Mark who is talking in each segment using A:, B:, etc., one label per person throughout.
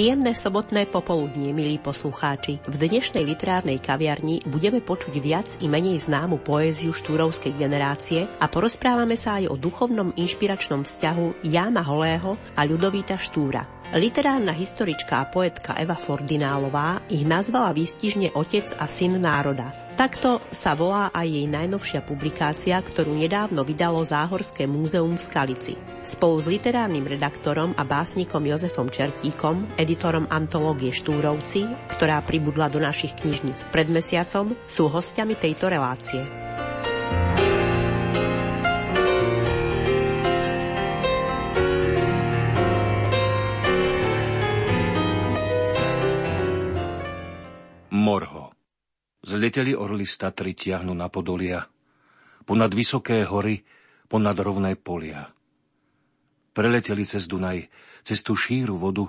A: Príjemné sobotné popoludnie, milí poslucháči. V dnešnej literárnej kaviarni budeme počuť viac i menej známu poéziu štúrovskej generácie a porozprávame sa aj o duchovnom inšpiračnom vzťahu Jána Holého a Ľudovíta Štúra. Literárna historička a poetka Eva Fordinálová ich nazvala výstižne Otec a syn národa. Takto sa volá aj jej najnovšia publikácia, ktorú nedávno vydalo Záhorské múzeum v Skalici. Spolu s literárnym redaktorom a básnikom Jozefom Čertíkom, editorom antológie Štúrovci, ktorá pribudla do našich knižnic pred mesiacom, sú hostiami tejto relácie.
B: Zleteli orly z Tatry tiahnu na Podolia, ponad vysoké hory, ponad rovné polia. Preleteli cez Dunaj, cez tú šíru vodu,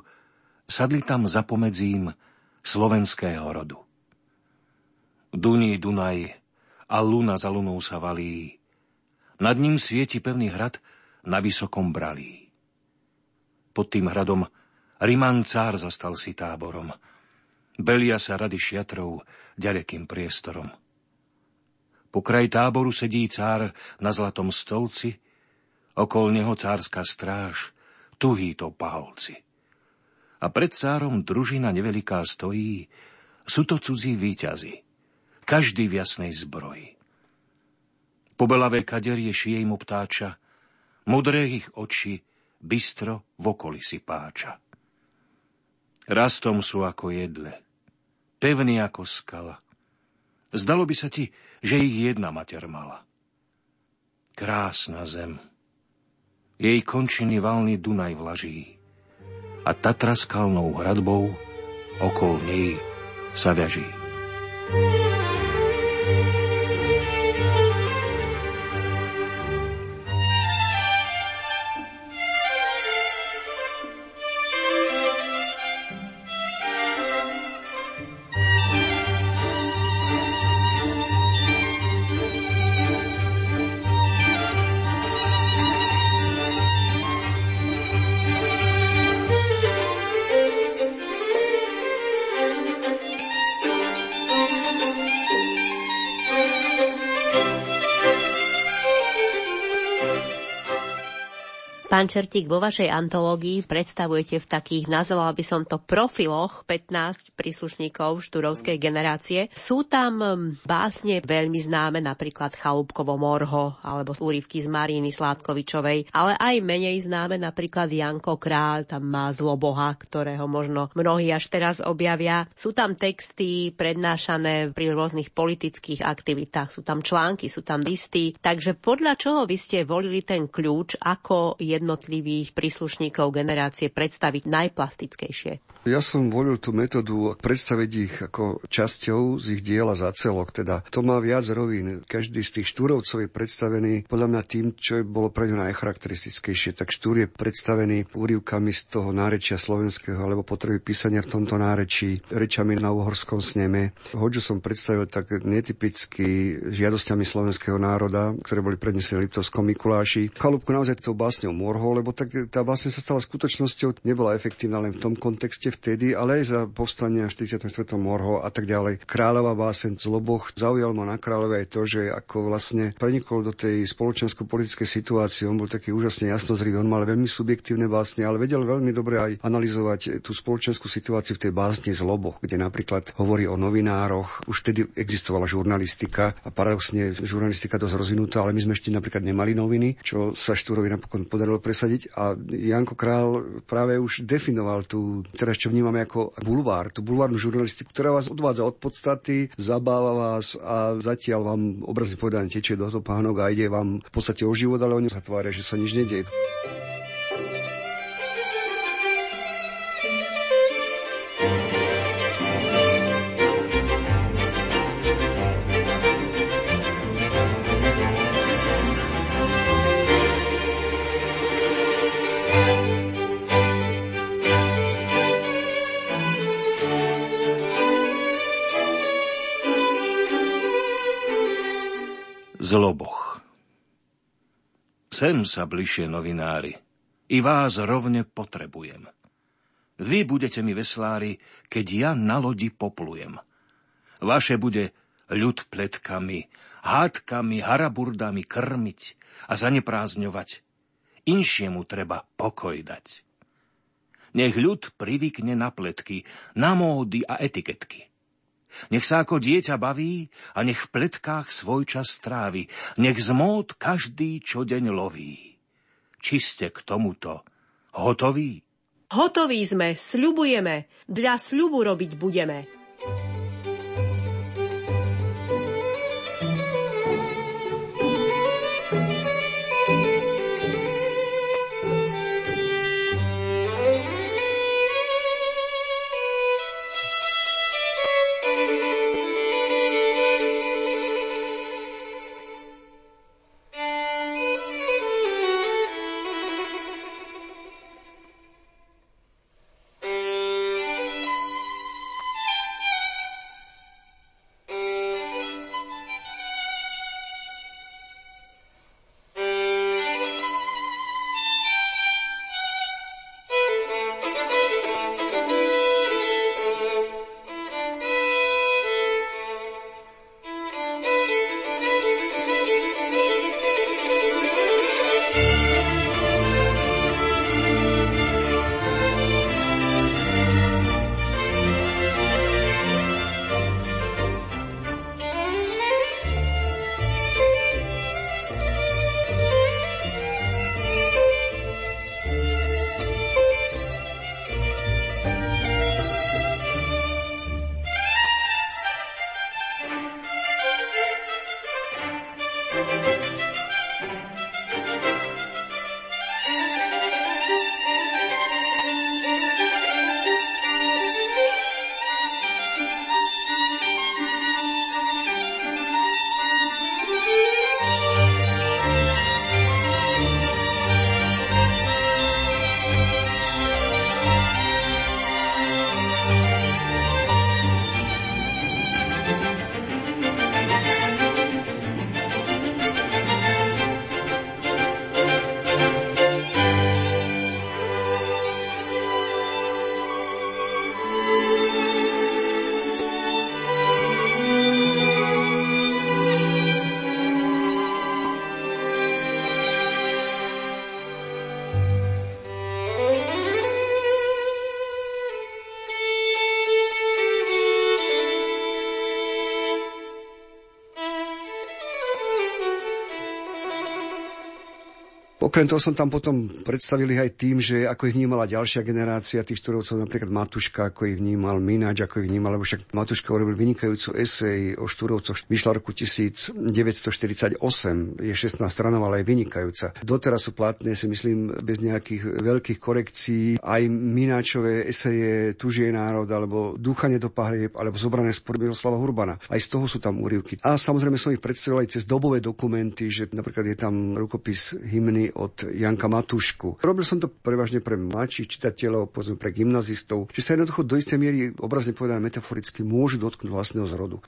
B: sadli tam za pomedzím slovenského rodu. Duní Dunaj a luna za lunou sa valí, nad ním svieti pevný hrad na vysokom bralí. Pod tým hradom Riman cár zastal si táborom – Belia sa rady šiatrov ďalekým priestorom. Po kraj táboru sedí cár na zlatom stolci, okol neho cárska stráž, tuhý to paholci. A pred cárom družina neveliká stojí, sú to cudzí výťazi, každý v jasnej zbroji. Pobelavé kaderie šije im obtáča, modré ich oči bystro v okolí si páča. Rastom sú ako jedle, pevný ako skala. Zdalo by sa ti, že ich jedna mater mala. Krásna zem. Jej končiny valný Dunaj vlaží a Tatra skalnou hradbou okolo nej sa viaží. thank you
A: Pán Čertík, vo vašej antológii predstavujete v takých, nazvala by som to profiloch 15 príslušníkov štúrovskej generácie. Sú tam básne veľmi známe, napríklad Chalúbkovo Morho alebo úryvky z Maríny Sládkovičovej, ale aj menej známe, napríklad Janko Kráľ, tam má Zloboha, ktorého možno mnohí až teraz objavia. Sú tam texty prednášané pri rôznych politických aktivitách, sú tam články, sú tam listy. Takže podľa čoho vy ste volili ten kľúč, ako jedno jednotlivých príslušníkov generácie predstaviť najplastickejšie?
C: Ja som volil tú metódu predstaviť ich ako časťou z ich diela za celok. Teda to má viac rovín. Každý z tých štúrovcov je predstavený podľa mňa tým, čo je bolo pre ňu najcharakteristickejšie. Tak štúr je predstavený úrivkami z toho nárečia slovenského alebo potreby písania v tomto nárečí, rečami na uhorskom sneme. Hoďu som predstavil tak netypicky žiadosťami slovenského národa, ktoré boli prednesené Liptovskom Mikuláši. Chalúbku naozaj to básňou Morho, lebo tak tá básne sa stala skutočnosťou, nebola efektívna len v tom kontexte, vtedy, ale aj za povstania 44. Morho a tak ďalej. Kráľová básen Zloboch zaujal ma na kráľove aj to, že ako vlastne prenikol do tej spoločensko-politickej situácie, on bol taký úžasne jasnozrivý, on mal veľmi subjektívne básne, ale vedel veľmi dobre aj analyzovať tú spoločenskú situáciu v tej básni Zloboch, kde napríklad hovorí o novinároch, už vtedy existovala žurnalistika a paradoxne žurnalistika dosť rozvinutá, ale my sme ešte napríklad nemali noviny, čo sa Štúrovi napokon podarilo presadiť a Janko Král práve už definoval tú, teraz čo vnímame ako bulvár, tú bulvárnu žurnalistiku, ktorá vás odvádza od podstaty, zabáva vás a zatiaľ vám obrazne povedané tečie do toho pánok a ide vám v podstate o život, ale oni sa tvária, že sa nič nedieje.
B: Zloboch. Sem sa bližšie novinári. I vás rovne potrebujem. Vy budete mi veslári, keď ja na lodi poplujem. Vaše bude ľud pletkami, hádkami, haraburdami krmiť a zaneprázdňovať. Inšiemu treba pokoj dať. Nech ľud privykne na pletky, na módy a etiketky. Nech sa ako dieťa baví a nech v pletkách svoj čas strávi. Nech z každý čo deň loví. Či ste k tomuto hotoví?
A: Hotoví sme, sľubujeme, dla sľubu robiť budeme.
C: Okrem toho som tam potom predstavili aj tým, že ako ich vnímala ďalšia generácia tých štúrovcov, napríklad Matuška, ako ich vnímal Mináč, ako ich vnímal, lebo však Matuška urobil vynikajúcu esej o štúrovcoch, vyšla roku 1948, je 16 stranov, ale je vynikajúca. Doteraz sú platné, si myslím, bez nejakých veľkých korekcií. Aj Mináčové eseje Tužie národ, alebo Dúchanie do pahrieb, alebo Zobrané spod Miroslava Hurbana. Aj z toho sú tam úryvky. A samozrejme som ich predstavil aj cez dobové dokumenty, že napríklad je tam rukopis hymny od Janka Matušku. Robil som to prevažne pre mladších čitateľov, povedzme pre gymnazistov, že sa jednoducho do istej miery, obrazne povedané metaforicky, môžu dotknúť vlastného zrodu.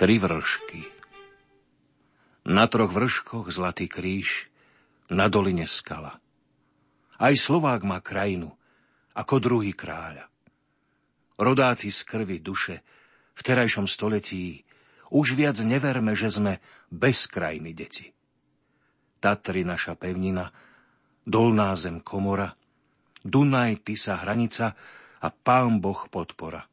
B: Tri vršky. Na troch vrškoch zlatý kríž, na doline skala. Aj Slovák má krajinu, ako druhý kráľa. Rodáci z krvi duše, v terajšom století, už viac neverme, že sme bez krajiny deti. Tatry naša pevnina, dolná zem komora, Dunaj, Tisa hranica a pán Boh podpora.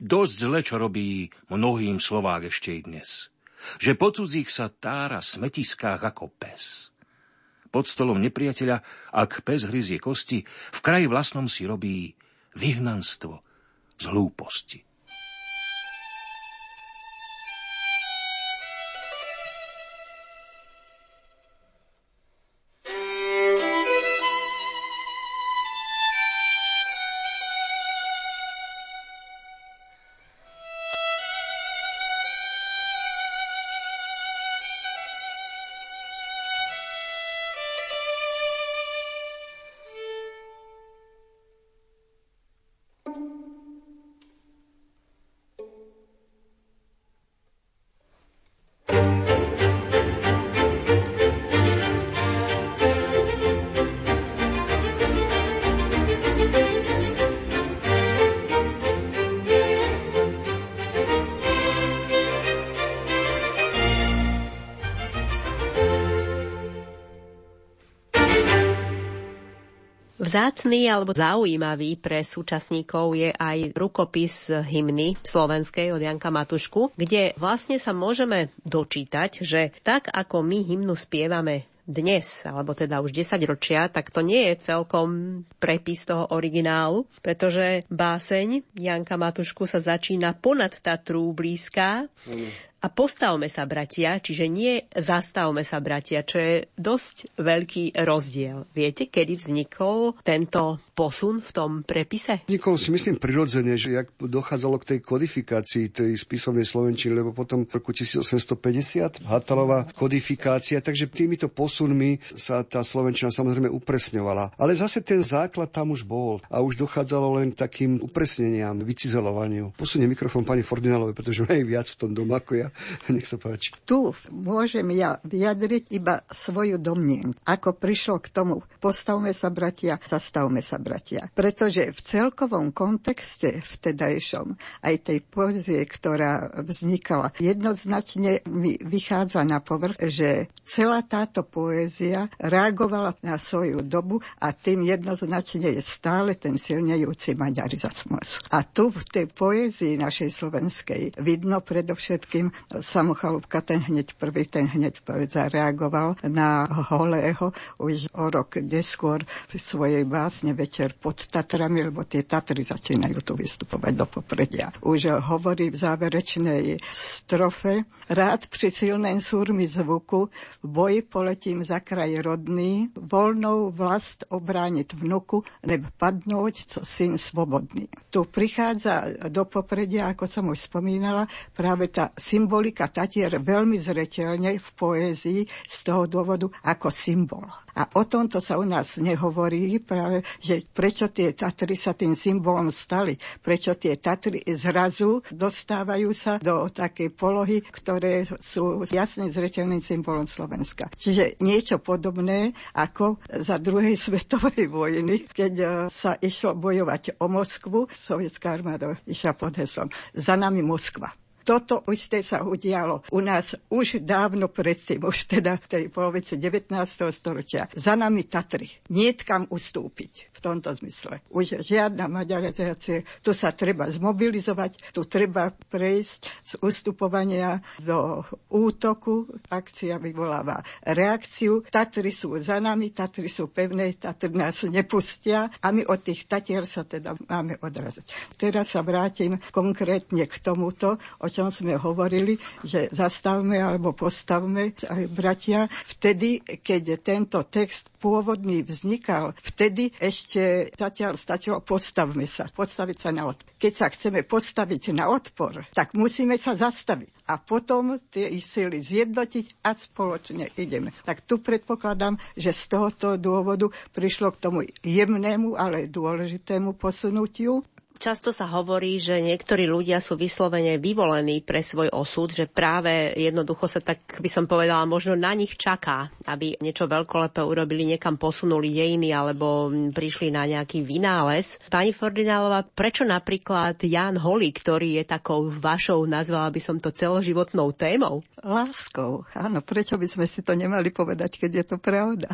B: Dosť zle, čo robí mnohým Slovák ešte i dnes. Že po cudzích sa tára smetiskách ako pes. pod stolom nepriateľa, ak pes hryzie kosti, v kraji vlastnom si robí vyhnanstvo z hlúposti.
A: Vzácný alebo zaujímavý pre súčasníkov je aj rukopis hymny slovenskej od Janka Matušku, kde vlastne sa môžeme dočítať, že tak ako my hymnu spievame dnes, alebo teda už 10 ročia, tak to nie je celkom prepis toho originálu, pretože báseň Janka Matušku sa začína ponad Tatru blízka. Mm a postavme sa, bratia, čiže nie zastavme sa, bratia, čo je dosť veľký rozdiel. Viete, kedy vznikol tento posun v tom prepise?
C: Vznikol si myslím prirodzene, že jak dochádzalo k tej kodifikácii tej spisovnej slovenčiny, lebo potom v roku 1850 Hatalová kodifikácia, takže týmito posunmi sa tá slovenčina samozrejme upresňovala. Ale zase ten základ tam už bol a už dochádzalo len takým upresneniam, vycizelovaniu. Posunie mikrofón pani Fordinálovej, pretože ona je viac v tom doma ako ja. Nech sa páči.
D: Tu môžem ja vyjadriť iba svoju domnien. Ako prišlo k tomu, postavme sa bratia, zastavme sa bratia. Pretože v celkovom kontexte vtedajšom aj tej poezie, ktorá vznikala, jednoznačne mi vychádza na povrch, že celá táto poézia reagovala na svoju dobu a tým jednoznačne je stále ten silnejúci maďarizmus. A tu v tej poézii našej slovenskej vidno predovšetkým Samo Chalúbka, ten hneď prvý, ten hneď prvý zareagoval na Holého už o rok neskôr v svojej básne Večer pod Tatrami, lebo tie Tatry začínajú tu vystupovať do popredia. Už hovorí v záverečnej strofe Rád pri silném súrmi zvuku v boji poletím za kraj rodný, voľnou vlast obrániť vnuku, neb padnúť, co syn svobodný. Tu prichádza do popredia, ako som už spomínala, práve tá symbol symbolika Tatier veľmi zretelne v poézii z toho dôvodu ako symbol. A o tomto sa u nás nehovorí práve, že prečo tie Tatry sa tým symbolom stali, prečo tie Tatry zrazu dostávajú sa do takej polohy, ktoré sú jasne zretelným symbolom Slovenska. Čiže niečo podobné ako za druhej svetovej vojny, keď e, sa išlo bojovať o Moskvu, sovietská armáda išla pod heslom Za nami Moskva toto isté sa udialo u nás už dávno predtým, už teda v tej polovici 19. storočia. Za nami Tatry. Nie kam ustúpiť v tomto zmysle. Už žiadna maďarizácia. Tu sa treba zmobilizovať, tu treba prejsť z ustupovania do útoku. Akcia vyvoláva reakciu. Tatry sú za nami, Tatry sú pevné, Tatry nás nepustia a my od tých Tatier sa teda máme odraziť. Teraz sa vrátim konkrétne k tomuto, o čom čom sme hovorili, že zastavme alebo postavme aj bratia. Vtedy, keď tento text pôvodný vznikal, vtedy ešte zatiaľ stačilo postavme sa, postaviť sa na odpor. Keď sa chceme postaviť na odpor, tak musíme sa zastaviť a potom tie sily zjednotiť a spoločne ideme. Tak tu predpokladám, že z tohoto dôvodu prišlo k tomu jemnému, ale dôležitému posunutiu
A: Často sa hovorí, že niektorí ľudia sú vyslovene vyvolení pre svoj osud, že práve jednoducho sa tak by som povedala, možno na nich čaká, aby niečo veľkolepé urobili, niekam posunuli dejiny alebo prišli na nejaký vynález. Pani Fordinálová, prečo napríklad Jan Holý, ktorý je takou vašou, nazvala by som to celoživotnou témou?
D: Láskou, áno, prečo by sme si to nemali povedať, keď je to pravda?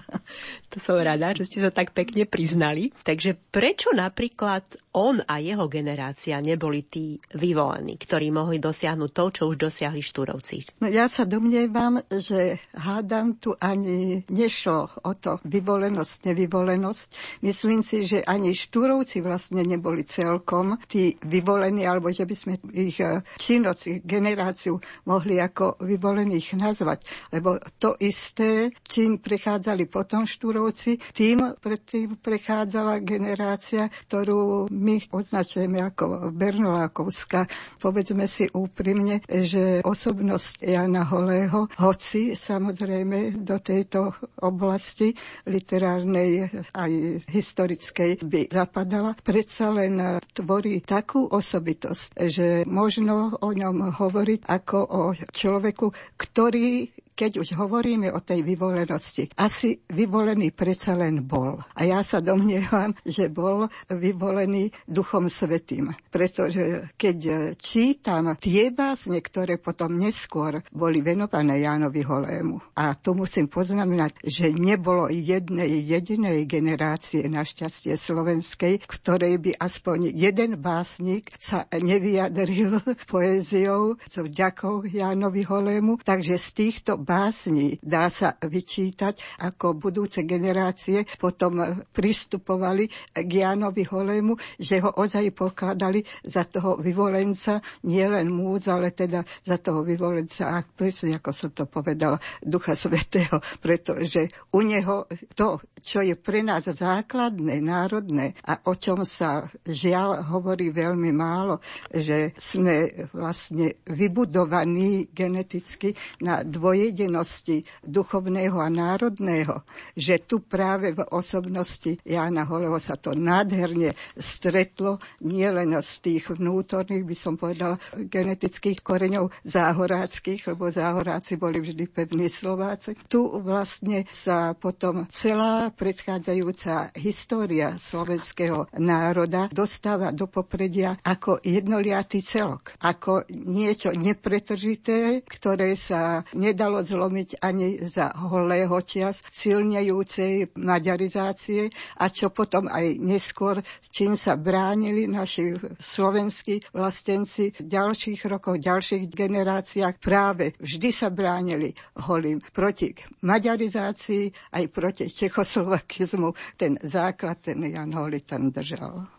A: To som rada, že ste sa tak pekne priznali. Takže prečo napríklad on a jeho generácia neboli tí vyvolení, ktorí mohli dosiahnuť to, čo už dosiahli štúrovci?
D: No ja sa domnievam, že hádam tu ani nešlo o to vyvolenosť, nevyvolenosť. Myslím si, že ani štúrovci vlastne neboli celkom tí vyvolení, alebo že by sme ich eh, činnosť, generáciu mohli ako vyvolených nazvať. Lebo to isté, čím prechádzali potom štúrovci, tým predtým prechádzala generácia, ktorú my označujeme ako Bernolákovská. Povedzme si úprimne, že osobnosť Jana Holého, hoci samozrejme do tejto oblasti literárnej aj historickej by zapadala, predsa len tvorí takú osobitosť, že možno o ňom hovoriť ako o človeku, ktorý keď už hovoríme o tej vyvolenosti, asi vyvolený predsa len bol. A ja sa domnievam, že bol vyvolený Duchom Svetým. Pretože keď čítam tie básne, ktoré potom neskôr boli venované Jánovi Holému, a tu musím poznamenať, že nebolo jednej jedinej generácie našťastie slovenskej, ktorej by aspoň jeden básnik sa nevyjadril poéziou s vďakou Jánovi Holému. Takže z týchto básni. Dá sa vyčítať, ako budúce generácie potom pristupovali k Jánovi Holému, že ho ozaj pokladali za toho vyvolenca, nielen múz, ale teda za toho vyvolenca, a presne ako som to povedala, Ducha Svetého, pretože u neho to, čo je pre nás základné, národné a o čom sa žiaľ hovorí veľmi málo, že sme vlastne vybudovaní geneticky na dvoje sústredenosti duchovného a národného, že tu práve v osobnosti Jána Holeho sa to nádherne stretlo nielen z tých vnútorných, by som povedala, genetických koreňov záhoráckých, lebo záhoráci boli vždy pevní Slováci. Tu vlastne sa potom celá predchádzajúca história slovenského národa dostáva do popredia ako jednoliatý celok, ako niečo nepretržité, ktoré sa nedalo zlomiť ani za holého čias silnejúcej maďarizácie a čo potom aj neskôr, čím sa bránili naši slovenskí vlastenci v ďalších rokoch, v ďalších generáciách práve vždy sa bránili holým proti maďarizácii aj proti čechoslovakizmu. Ten základ, ten Jan Holi tam držal.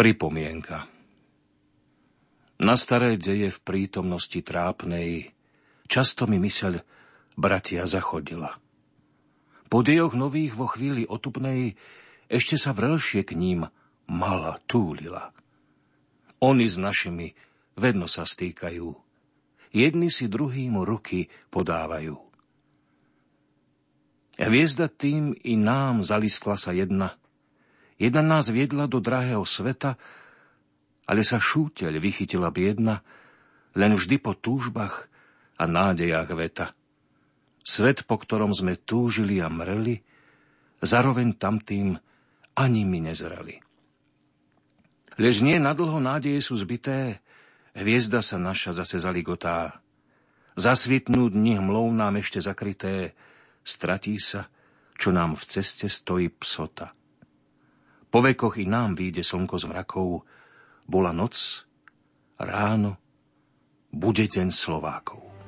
B: Pripomienka Na staré deje v prítomnosti trápnej často mi myseľ bratia zachodila. Po dejoch nových vo chvíli otupnej ešte sa vrelšie k ním mala túlila. Oni s našimi vedno sa stýkajú. Jedni si druhým ruky podávajú. Hviezda tým i nám zaliskla sa jedna – Jedna nás viedla do drahého sveta, ale sa šúteľ vychytila biedna, len vždy po túžbách a nádejach veta. Svet, po ktorom sme túžili a mreli, zároveň tamtým ani my nezreli. Lež nie nadlho nádeje sú zbité, hviezda sa naša zase zaligotá. Zasvitnú dni hmlou nám ešte zakryté, stratí sa, čo nám v ceste stojí psota. Po vekoch i nám vyjde slnko z mrakov. Bola noc, ráno, bude deň Slovákov.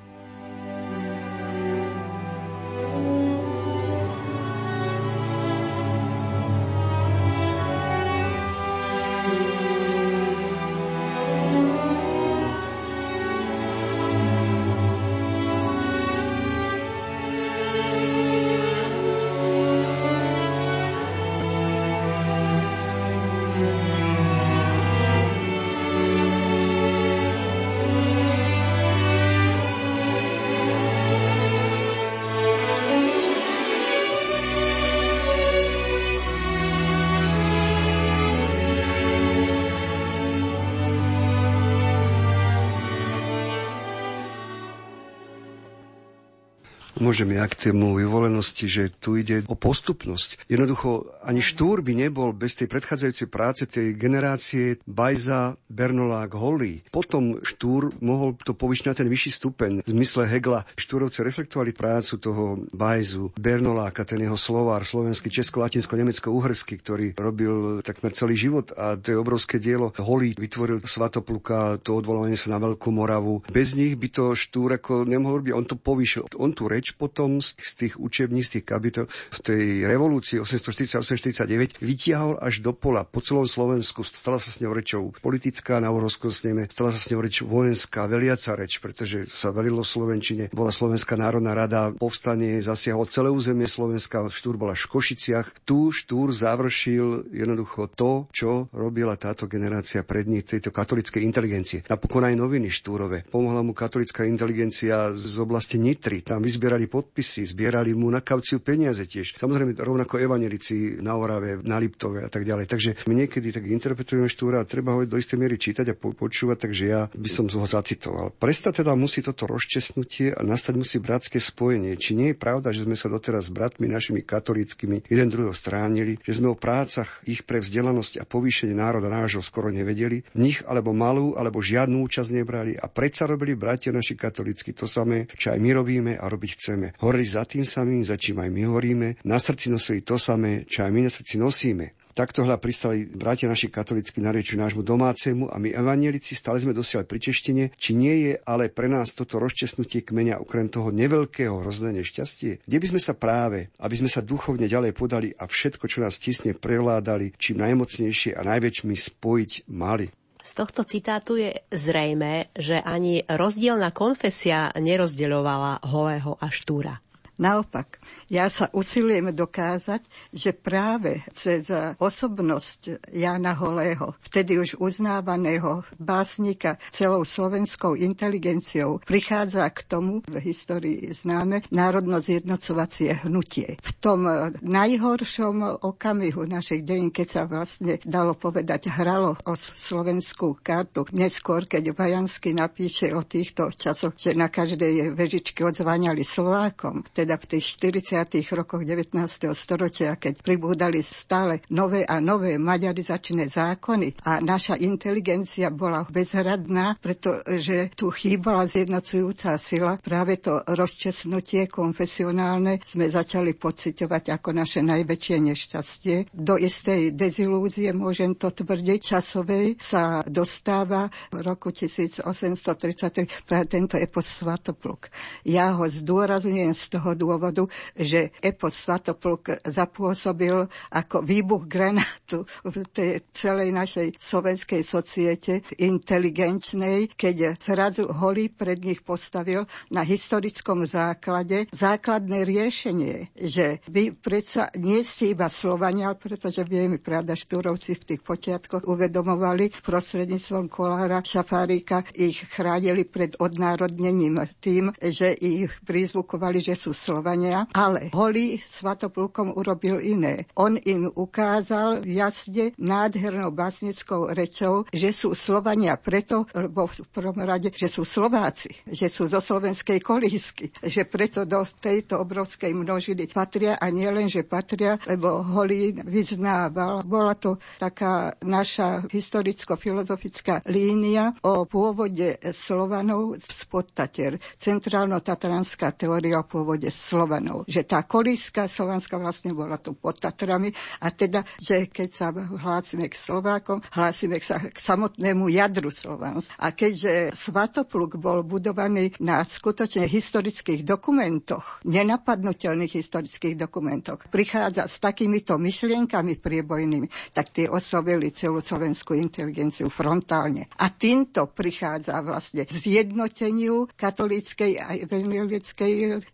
C: Môžeme ja k tému vyvolenosti, že tu ide o postupnosť. Jednoducho ani Štúr by nebol bez tej predchádzajúcej práce tej generácie Bajza, Bernolák, Holly. Potom Štúr mohol to povyšiť na ten vyšší stupeň. V zmysle Hegla Štúrovci reflektovali prácu toho Bajzu, Bernoláka, ten jeho slovár, slovenský, česko, latinsko, nemecko, uherský, ktorý robil takmer celý život a to je obrovské dielo. Holly vytvoril Svatopluka, to odvolanie sa na Veľkú Moravu. Bez nich by to Štúr ako nemohol robiť, on to povýšil. On reč reč potom z, tých učební, z tých kapitol v tej revolúcii 848-49 vytiahol až do pola po celom Slovensku. Stala sa s ňou rečou politická na Uhorskom sneme, stala sa s ňou reč vojenská, veliaca reč, pretože sa velilo Slovenčine. Bola Slovenská národná rada, povstanie zasiahlo celé územie Slovenska, Štúr bola v Košiciach. Tu Štúr završil jednoducho to, čo robila táto generácia pred nich, tejto katolickej inteligencie. Napokon aj noviny Štúrove. Pomohla mu katolická inteligencia z oblasti Nitry. Tam vyzbierala zbierali podpisy, zbierali mu na kauciu peniaze tiež. Samozrejme rovnako evanelici na Orave, na Liptove a tak ďalej. Takže niekedy tak interpretujeme štúra a treba ho do istej miery čítať a počúvať, takže ja by som ho zacitoval. Prestať teda musí toto rozčesnutie a nastať musí bratské spojenie. Či nie je pravda, že sme sa doteraz s bratmi našimi katolíckými jeden druhého stránili, že sme o prácach ich pre vzdelanosť a povýšenie národa nášho skoro nevedeli, v nich alebo malú alebo žiadnu účasť nebrali a predsa robili bratia naši katolícky to samé, čo aj my robíme a robiť chceme. Horeli za tým samým, za čím aj my horíme, na srdci nosili to samé, čo aj my na srdci nosíme. Takto hľa pristali bratia naši katolícky na rieči nášmu domácemu a my evanielici stále sme dosiahli pri češtine, či nie je ale pre nás toto rozčesnutie kmeňa okrem toho neveľkého hrozné nešťastie, kde by sme sa práve, aby sme sa duchovne ďalej podali a všetko, čo nás tisne, prevládali, čím najmocnejšie a najväčšmi spojiť mali.
A: Z tohto citátu je zrejme, že ani rozdielna konfesia nerozdeľovala Holého a Štúra.
D: Naopak, ja sa usilujem dokázať, že práve cez osobnosť Jana Holého, vtedy už uznávaného básnika celou slovenskou inteligenciou, prichádza k tomu, v histórii známe, národno zjednocovacie hnutie. V tom najhoršom okamihu našich dejín, keď sa vlastne dalo povedať, hralo o slovenskú kartu, neskôr, keď Vajansky napíše o týchto časoch, že na každej vežičke odzváňali Slovákom, teda v tých 40. rokoch 19. storočia, keď pribúdali stále nové a nové maďarizačné zákony a naša inteligencia bola bezhradná, pretože tu chýbala zjednocujúca sila. Práve to rozčesnutie konfesionálne sme začali pocitovať ako naše najväčšie nešťastie. Do istej dezilúzie, môžem to tvrdiť, časovej sa dostáva v roku 1833 práve tento epos Svatopluk. Ja ho zdôrazňujem z toho dôvodu, že epos Svatopluk zapôsobil ako výbuch granátu v tej celej našej slovenskej societe inteligenčnej, keď zrazu Holý pred nich postavil na historickom základe základné riešenie, že vy predsa nie ste iba Slovania, pretože vieme, pravda, Štúrovci v tých počiatkoch uvedomovali prostredníctvom Kolára Šafárika, ich chránili pred odnárodnením tým, že ich prizvukovali, že sú Slovania, ale Holý Svatoplukom urobil iné. On im ukázal jasne nádhernou básnickou rečou, že sú Slovania preto, lebo v prvom rade, že sú Slováci, že sú zo slovenskej kolísky, že preto do tejto obrovskej množiny patria a nie že patria, lebo Holý vyznával. Bola to taká naša historicko-filozofická línia o pôvode Slovanov z podtater. Centrálno-tatranská teória o pôvode Slovanov. Že tá kolíska slovanská vlastne bola tu pod Tatrami a teda, že keď sa hlásime k Slovákom, hlásime sa k samotnému jadru Slovans. A keďže Svatopluk bol budovaný na skutočne historických dokumentoch, nenapadnutelných historických dokumentoch, prichádza s takýmito myšlienkami priebojnými, tak tie oslovili celú slovenskú inteligenciu frontálne. A týmto prichádza vlastne zjednoteniu katolíckej a evangelickej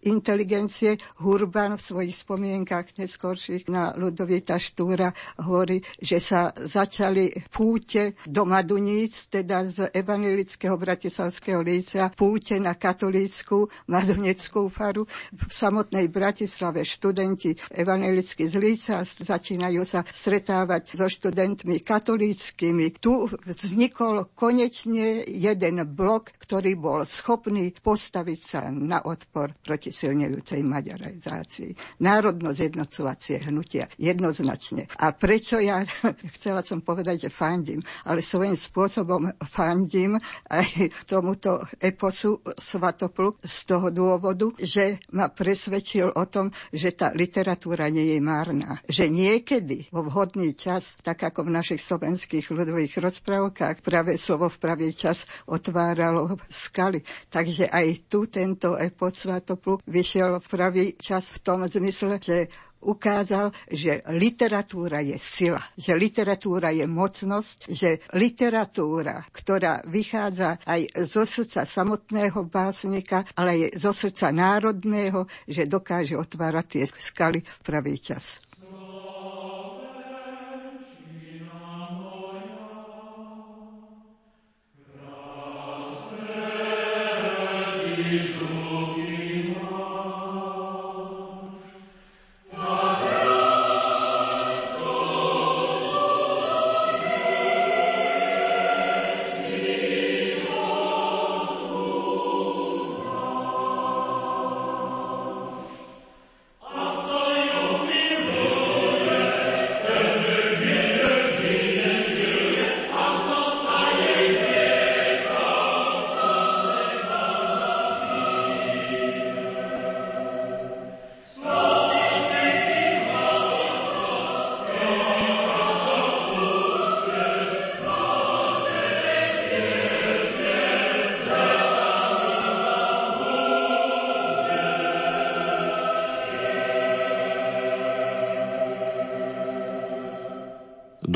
D: inteligencie. Hurban v svojich spomienkach neskorších na Ludovita Štúra hovorí, že sa začali púte do Maduníc, teda z evangelického bratislavského líca, púte na katolícku Maduneckú faru. V samotnej Bratislave študenti evangelicky z líca začínajú sa stretávať so študentmi katolíckými. Tu vznikol konečne jeden blok, ktorý bol schopný postaviť sa na odpor proti silnejúcej maďarizácii. Národno zjednocovacie hnutia jednoznačne. A prečo ja, chcela som povedať, že fandím, ale svojím spôsobom fandím aj tomuto eposu Svatoplu z toho dôvodu, že ma presvedčil o tom, že tá literatúra nie je márna. Že niekedy vo vhodný čas, tak ako v našich slovenských ľudových rozprávkach, pravé slovo v pravý čas otváralo skaly. Takže aj tu tento epos Svatoplu vyšiel v pravý čas v tom zmysle, že ukázal, že literatúra je sila, že literatúra je mocnosť, že literatúra, ktorá vychádza aj zo srdca samotného básnika, ale aj zo srdca národného, že dokáže otvárať tie skaly v pravý čas.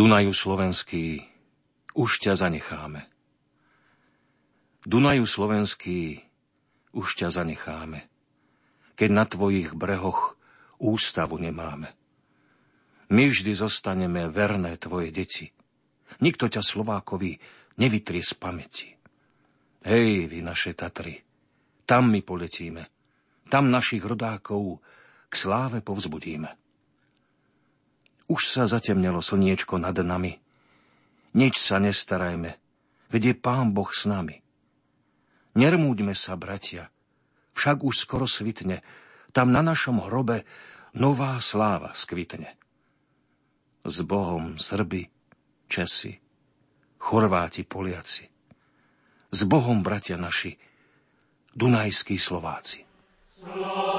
B: Dunaju slovenský, už ťa zanecháme. Dunaju slovenský, už ťa zanecháme, keď na tvojich brehoch ústavu nemáme. My vždy zostaneme verné tvoje deti. Nikto ťa Slovákovi nevytrie z pamäti. Hej, vy naše Tatry, tam my poletíme, tam našich rodákov k sláve povzbudíme. Už sa zatemnelo slniečko nad nami. Nič sa nestarajme, vedie Pán Boh s nami. Nermúďme sa, bratia, však už skoro svitne, tam na našom hrobe nová sláva skvitne. S Bohom Srby, Česi, Chorváti, Poliaci. S Bohom, bratia naši, Dunajskí Slováci. Slova.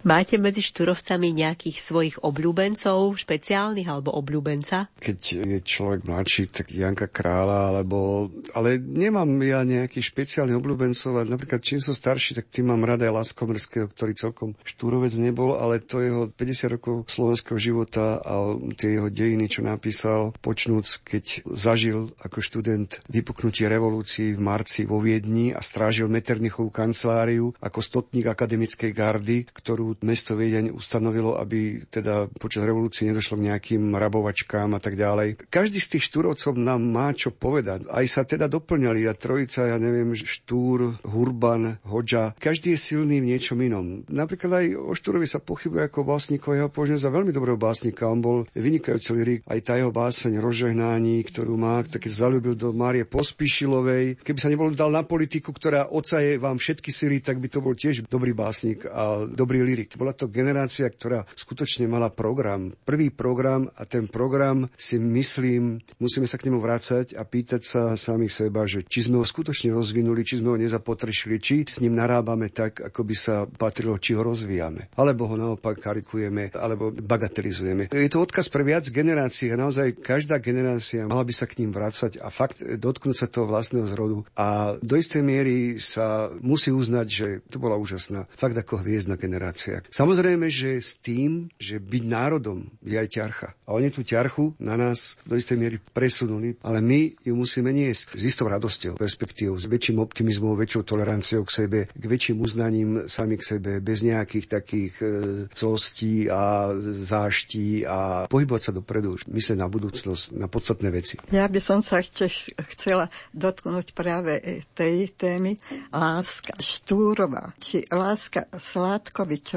A: Máte medzi šturovcami nejakých svojich obľúbencov, špeciálnych alebo obľúbenca?
C: Keď je človek mladší, tak Janka Krála, alebo... Ale nemám ja nejakých špeciálnych obľúbencov. Napríklad, čím som starší, tak tým mám rada aj Laskomrského, ktorý celkom štúrovec nebol, ale to jeho 50 rokov slovenského života a tie jeho dejiny, čo napísal, počnúc, keď zažil ako študent vypuknutie revolúcií v marci vo Viedni a strážil Metternichovú kanceláriu ako stotník akademickej gardy, ktorú mesto Viedeň ustanovilo, aby teda počas revolúcie nedošlo k nejakým rabovačkám a tak ďalej. Každý z tých štúrovcov nám má čo povedať. Aj sa teda doplňali a trojica, ja neviem, Štúr, Hurban, Hodža. Každý je silný v niečom inom. Napríklad aj o Štúrovi sa pochybuje ako básnikov, ja ho za veľmi dobrého básnika. On bol vynikajúci lirik, aj tá jeho báseň Rožehnání, ktorú má, tak zalúbil do Márie Pospíšilovej. Keby sa nebol dal na politiku, ktorá ocaje vám všetky sily, tak by to bol tiež dobrý básnik a dobrý lirik. Bola to generácia, ktorá skutočne mala program. Prvý program a ten program si myslím, musíme sa k nemu vrácať a pýtať sa samých seba, že či sme ho skutočne rozvinuli, či sme ho nezapotrešili, či s ním narábame tak, ako by sa patrilo, či ho rozvíjame. Alebo ho naopak karikujeme, alebo bagatelizujeme. Je to odkaz pre viac generácií a naozaj každá generácia mala by sa k ním vrácať a fakt dotknúť sa toho vlastného zrodu. A do istej miery sa musí uznať, že to bola úžasná, fakt ako hviezdna generácia. Samozrejme, že s tým, že byť národom je aj ťarcha. A oni tú ťarchu na nás do istej miery presunuli, ale my ju musíme niesť s istou radosťou, perspektívou, s väčším optimizmom, väčšou toleranciou k sebe, k väčším uznaním sami k sebe, bez nejakých takých e, zlostí a záští a pohybovať sa dopredu, myslieť na budúcnosť, na podstatné veci.
D: Ja by som sa ešte chcela dotknúť práve tej témy láska Štúrova, či láska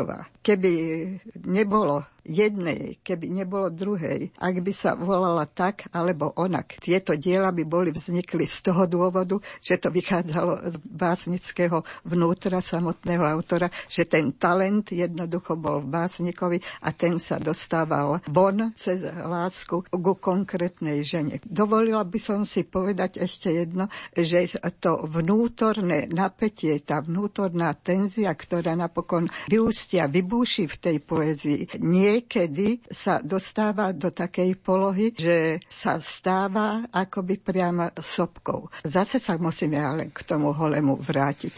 D: Manitoba. Keby nebolo jednej, keby nebolo druhej, ak by sa volala tak alebo onak. Tieto diela by boli vznikli z toho dôvodu, že to vychádzalo z básnického vnútra samotného autora, že ten talent jednoducho bol v básnikovi a ten sa dostával von cez lásku ku konkrétnej žene. Dovolila by som si povedať ešte jedno, že to vnútorné napätie, tá vnútorná tenzia, ktorá napokon vyústia, vybúši v tej poezii, nie niekedy sa dostáva do takej polohy, že sa stáva akoby priamo sopkou. Zase sa musíme ale k tomu holemu vrátiť.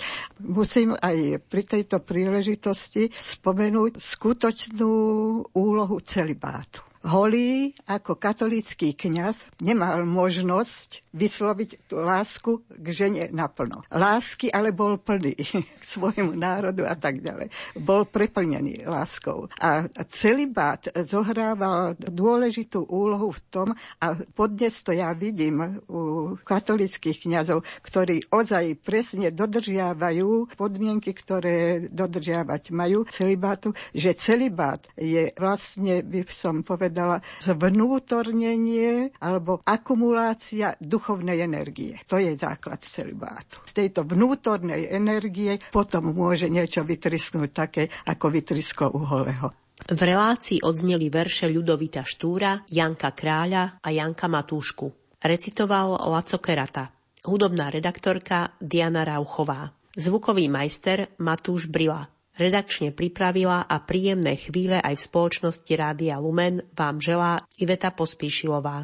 D: Musím aj pri tejto príležitosti spomenúť skutočnú úlohu celibátu. Holý ako katolický kňaz nemal možnosť vysloviť tú lásku k žene naplno. Lásky ale bol plný k svojmu národu a tak ďalej. Bol preplnený láskou. A celibát zohrával dôležitú úlohu v tom, a podnes to ja vidím u katolických kňazov, ktorí ozaj presne dodržiavajú podmienky, ktoré dodržiavať majú celibátu, že celibát je vlastne, by som povedal, povedala, zvnútornenie alebo akumulácia duchovnej energie. To je základ celibátu. Z tejto vnútornej energie potom môže niečo vytrisknúť také, ako vytrisklo u Holeho.
A: V relácii odzneli verše Ľudovita Štúra, Janka Kráľa a Janka Matúšku. Recitoval Laco Kerata. Hudobná redaktorka Diana Rauchová. Zvukový majster Matúš Brila. Redakčne pripravila a príjemné chvíle aj v spoločnosti Rádia Lumen vám želá Iveta Pospíšilová.